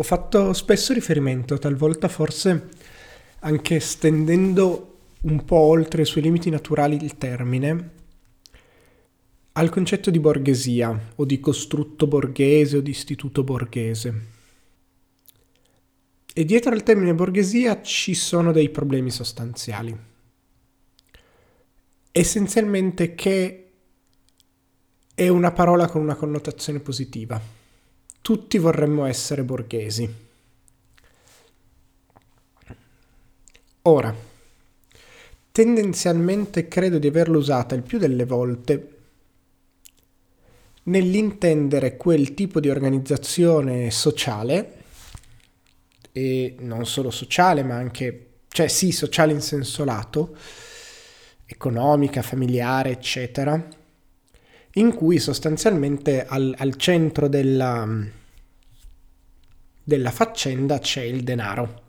Ho fatto spesso riferimento, talvolta forse anche stendendo un po' oltre i suoi limiti naturali il termine, al concetto di borghesia o di costrutto borghese o di istituto borghese. E dietro al termine borghesia ci sono dei problemi sostanziali. Essenzialmente che è una parola con una connotazione positiva tutti vorremmo essere borghesi. Ora, tendenzialmente credo di averlo usata il più delle volte nell'intendere quel tipo di organizzazione sociale, e non solo sociale, ma anche, cioè sì, sociale in senso lato, economica, familiare, eccetera, in cui sostanzialmente al, al centro della, della faccenda c'è il denaro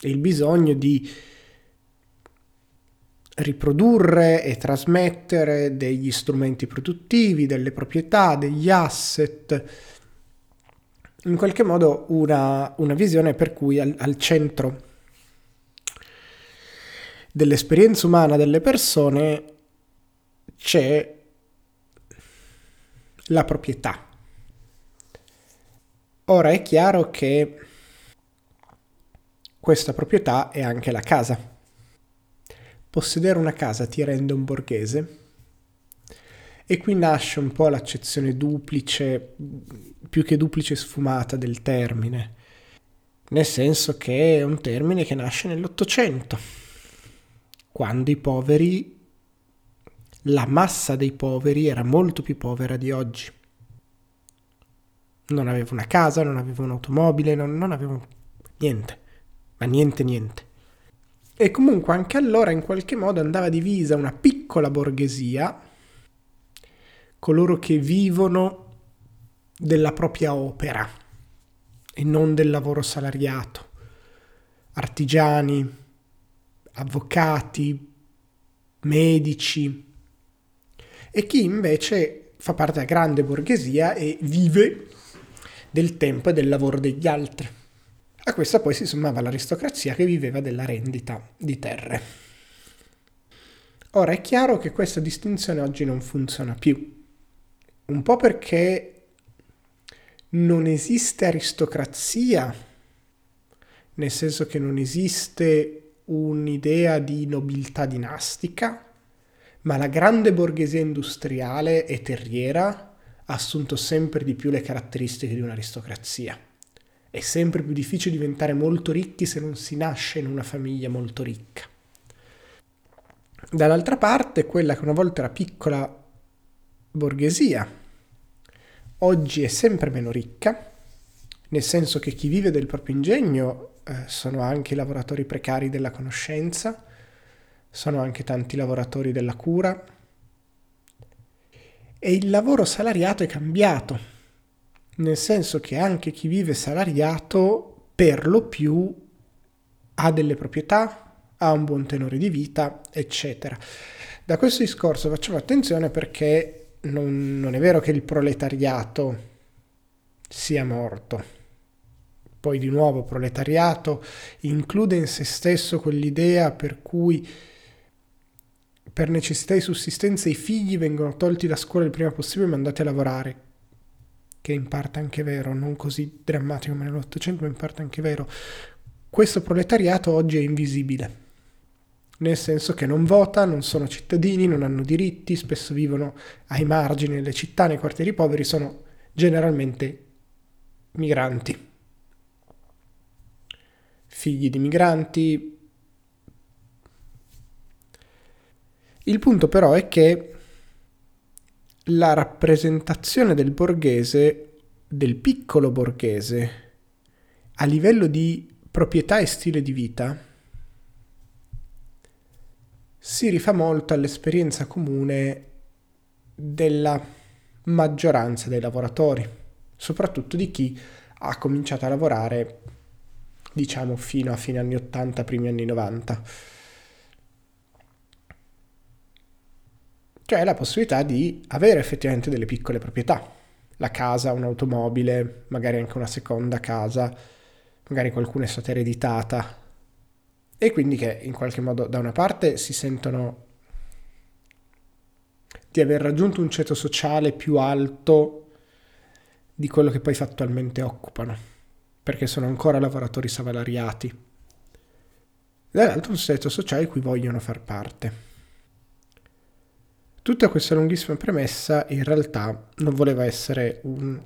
il bisogno di riprodurre e trasmettere degli strumenti produttivi, delle proprietà, degli asset, in qualche modo una, una visione per cui al, al centro dell'esperienza umana delle persone c'è la proprietà. Ora è chiaro che questa proprietà è anche la casa. Possedere una casa ti rende un borghese e qui nasce un po' l'accezione duplice, più che duplice sfumata del termine, nel senso che è un termine che nasce nell'Ottocento, quando i poveri la massa dei poveri era molto più povera di oggi. Non avevo una casa, non avevo un'automobile, non, non avevo niente, ma niente niente. E comunque anche allora in qualche modo andava divisa una piccola borghesia, coloro che vivono della propria opera e non del lavoro salariato, artigiani, avvocati, medici, e chi invece fa parte della grande borghesia e vive del tempo e del lavoro degli altri. A questa poi si sommava l'aristocrazia che viveva della rendita di terre. Ora è chiaro che questa distinzione oggi non funziona più, un po' perché non esiste aristocrazia, nel senso che non esiste un'idea di nobiltà dinastica, ma la grande borghesia industriale e terriera ha assunto sempre di più le caratteristiche di un'aristocrazia. È sempre più difficile diventare molto ricchi se non si nasce in una famiglia molto ricca. Dall'altra parte, quella che una volta era piccola borghesia, oggi è sempre meno ricca, nel senso che chi vive del proprio ingegno eh, sono anche i lavoratori precari della conoscenza, sono anche tanti lavoratori della cura e il lavoro salariato è cambiato, nel senso che anche chi vive salariato per lo più ha delle proprietà, ha un buon tenore di vita, eccetera. Da questo discorso facciamo attenzione perché non, non è vero che il proletariato sia morto. Poi di nuovo proletariato include in se stesso quell'idea per cui per necessità di sussistenza i figli vengono tolti da scuola il prima possibile e mandati a lavorare, che in parte anche vero, non così drammatico come nell'Ottocento, ma in parte anche vero. Questo proletariato oggi è invisibile, nel senso che non vota, non sono cittadini, non hanno diritti, spesso vivono ai margini delle città, nei quartieri poveri, sono generalmente migranti. Figli di migranti, Il punto però è che la rappresentazione del borghese, del piccolo borghese, a livello di proprietà e stile di vita, si rifà molto all'esperienza comune della maggioranza dei lavoratori, soprattutto di chi ha cominciato a lavorare, diciamo, fino a fine anni 80, primi anni 90 cioè la possibilità di avere effettivamente delle piccole proprietà, la casa, un'automobile, magari anche una seconda casa, magari qualcuna è stata ereditata e quindi che in qualche modo da una parte si sentono di aver raggiunto un ceto sociale più alto di quello che poi fattualmente occupano, perché sono ancora lavoratori salariati. Dall'altro un ceto sociale cui vogliono far parte. Tutta questa lunghissima premessa in realtà non voleva essere un,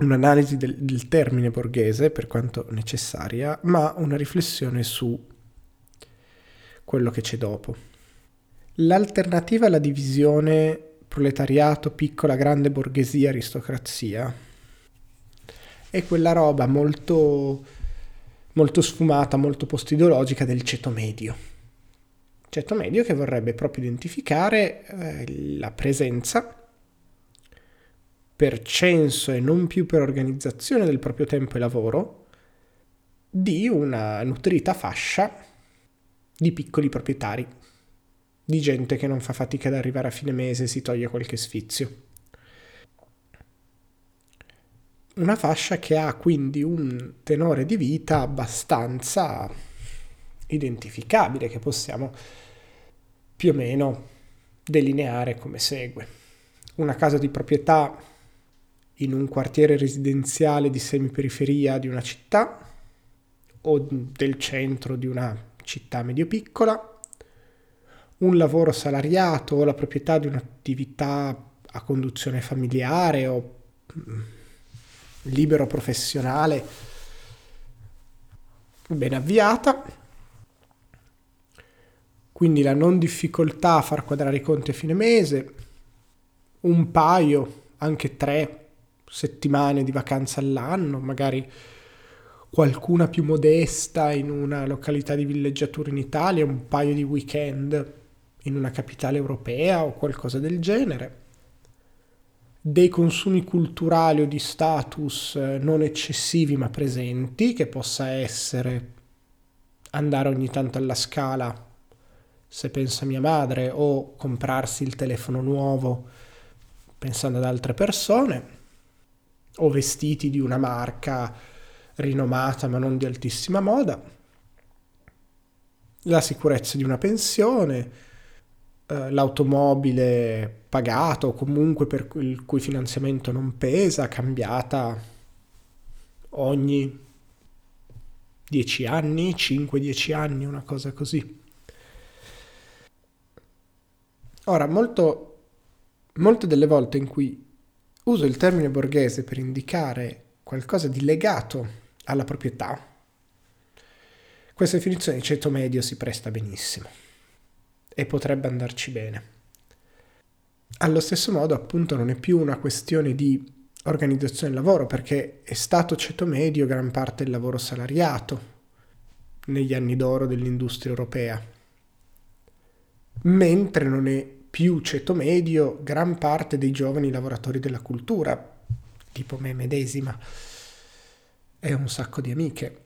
un'analisi del, del termine borghese, per quanto necessaria, ma una riflessione su quello che c'è dopo. L'alternativa alla divisione proletariato, piccola, grande borghesia, aristocrazia è quella roba molto, molto sfumata, molto post-ideologica del ceto medio ceto medio che vorrebbe proprio identificare eh, la presenza per censo e non più per organizzazione del proprio tempo e lavoro di una nutrita fascia di piccoli proprietari, di gente che non fa fatica ad arrivare a fine mese e si toglie qualche sfizio. Una fascia che ha quindi un tenore di vita abbastanza identificabile, che possiamo più o meno delineare come segue. Una casa di proprietà in un quartiere residenziale di semiperiferia di una città o del centro di una città medio-piccola, un lavoro salariato o la proprietà di un'attività a conduzione familiare o mm, libero professionale ben avviata, quindi la non difficoltà a far quadrare i conti a fine mese, un paio, anche tre settimane di vacanza all'anno, magari qualcuna più modesta in una località di villeggiatura in Italia, un paio di weekend in una capitale europea o qualcosa del genere, dei consumi culturali o di status eh, non eccessivi ma presenti, che possa essere andare ogni tanto alla scala se pensa mia madre, o comprarsi il telefono nuovo pensando ad altre persone, o vestiti di una marca rinomata ma non di altissima moda, la sicurezza di una pensione, eh, l'automobile pagata o comunque per il cui finanziamento non pesa, cambiata ogni 10 anni, 5-10 anni, una cosa così. Ora, molto, molte delle volte in cui uso il termine borghese per indicare qualcosa di legato alla proprietà, questa definizione di ceto medio si presta benissimo e potrebbe andarci bene. Allo stesso modo, appunto, non è più una questione di organizzazione del lavoro, perché è stato ceto medio gran parte del lavoro salariato negli anni d'oro dell'industria europea, mentre non è più ceto medio gran parte dei giovani lavoratori della cultura, tipo me medesima e un sacco di amiche.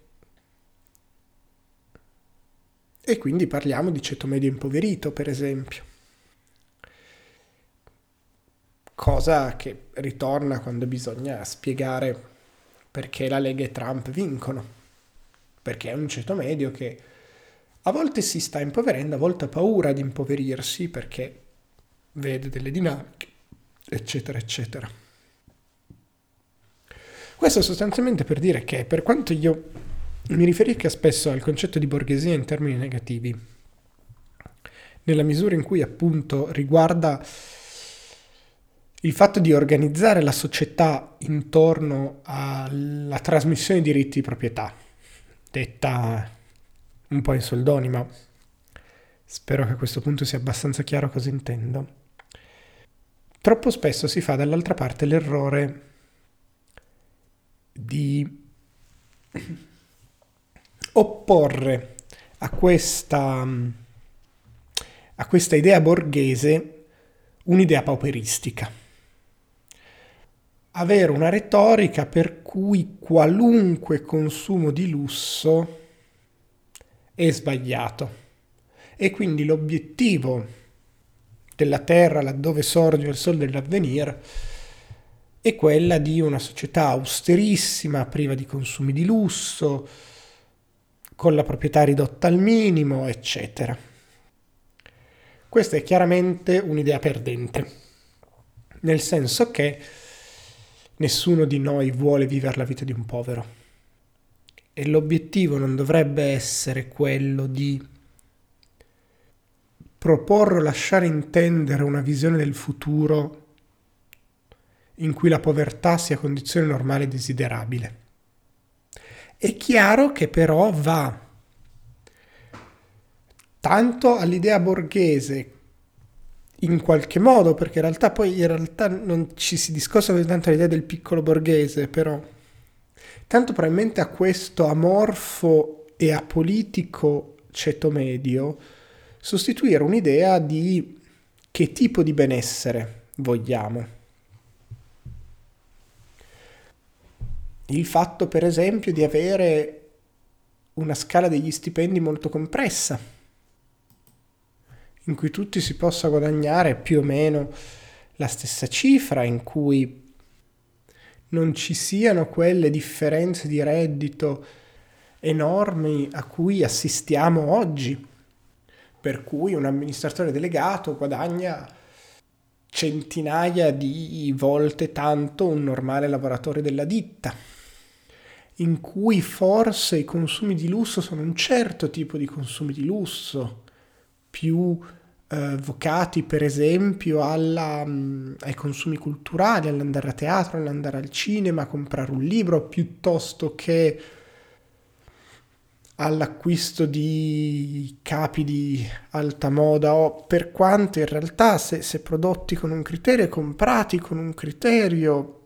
E quindi parliamo di ceto medio impoverito, per esempio. Cosa che ritorna quando bisogna spiegare perché la Lega e Trump vincono. Perché è un ceto medio che a volte si sta impoverendo, a volte ha paura di impoverirsi perché vede delle dinamiche, eccetera, eccetera. Questo sostanzialmente per dire che per quanto io mi riferisca spesso al concetto di borghesia in termini negativi, nella misura in cui appunto riguarda il fatto di organizzare la società intorno alla trasmissione di diritti di proprietà, detta un po' in soldoni, ma spero che a questo punto sia abbastanza chiaro cosa intendo. Troppo spesso si fa dall'altra parte l'errore di opporre a questa, a questa idea borghese un'idea pauperistica. Avere una retorica per cui qualunque consumo di lusso è sbagliato e quindi l'obiettivo della terra laddove sorge il sole dell'avvenire e quella di una società austerissima, priva di consumi di lusso, con la proprietà ridotta al minimo, eccetera. Questa è chiaramente un'idea perdente, nel senso che nessuno di noi vuole vivere la vita di un povero. E l'obiettivo non dovrebbe essere quello di proporre o lasciare intendere una visione del futuro in cui la povertà sia condizione normale e desiderabile. È chiaro che però va tanto all'idea borghese in qualche modo, perché in realtà poi in realtà non ci si discosta così tanto all'idea del piccolo borghese, però tanto probabilmente a questo amorfo e apolitico ceto medio sostituire un'idea di che tipo di benessere vogliamo. Il fatto, per esempio, di avere una scala degli stipendi molto compressa, in cui tutti si possa guadagnare più o meno la stessa cifra, in cui non ci siano quelle differenze di reddito enormi a cui assistiamo oggi, per cui un amministratore delegato guadagna centinaia di volte tanto un normale lavoratore della ditta, in cui forse i consumi di lusso sono un certo tipo di consumi di lusso, più eh, vocati per esempio alla, mh, mm, ai consumi culturali, all'andare a teatro, all'andare al cinema, a comprare un libro, piuttosto che all'acquisto di capi di alta moda o per quanto in realtà se, se prodotti con un criterio e comprati con un criterio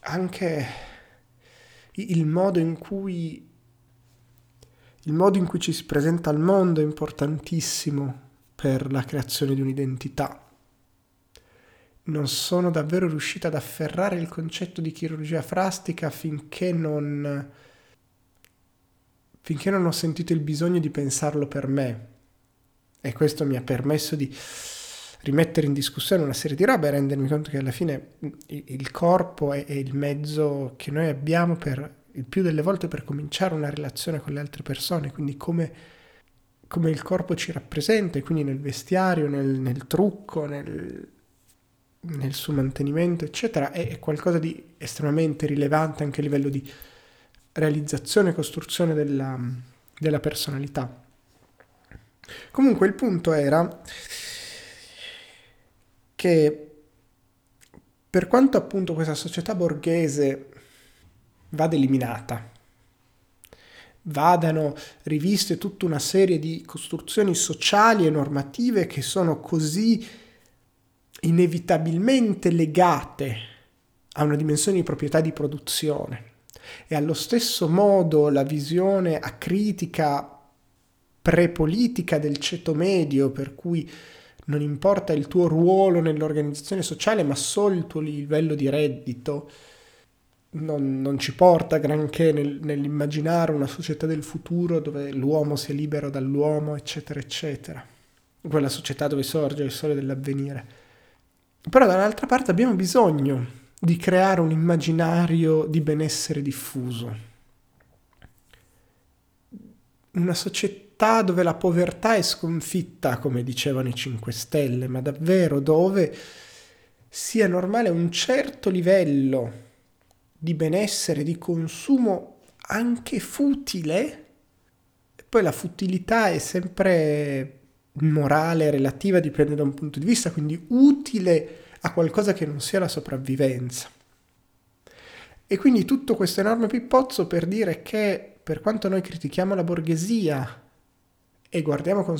anche il modo in cui il modo in cui ci si presenta al mondo è importantissimo per la creazione di un'identità. Non sono davvero riuscita ad afferrare il concetto di chirurgia plastica finché non, finché non ho sentito il bisogno di pensarlo per me. E questo mi ha permesso di rimettere in discussione una serie di robe e rendermi conto che alla fine il corpo è, il mezzo che noi abbiamo per il più delle volte per cominciare una relazione con le altre persone, quindi come come il corpo ci rappresenta, quindi nel vestiario, nel, nel trucco, nel, nel, suo mantenimento, eccetera, è, è, qualcosa di estremamente rilevante anche a livello di realizzazione e costruzione della, della personalità. Comunque il punto era che per quanto appunto questa società borghese vada eliminata, vadano riviste tutta una serie di costruzioni sociali e normative che sono così inevitabilmente legate a una dimensione di proprietà di produzione. E allo stesso modo la visione acritica prepolitica del ceto medio per cui non importa il tuo ruolo nell'organizzazione sociale ma solo il tuo livello di reddito non, non, ci porta granché nel, nell'immaginare una società del futuro dove l'uomo sia libero dall'uomo, eccetera, eccetera. Quella società dove sorge il sole dell'avvenire. Però dall'altra parte abbiamo bisogno di creare un immaginario di benessere diffuso. Una società dove la povertà è sconfitta, come dicevano i 5 Stelle, ma davvero dove sia normale un certo livello di benessere, di consumo anche futile, poi la futilità è sempre morale, relativa, dipende da un punto di vista, quindi utile a qualcosa che non sia la sopravvivenza. E quindi tutto questo enorme pippozzo per dire che per quanto noi critichiamo la borghesia e guardiamo con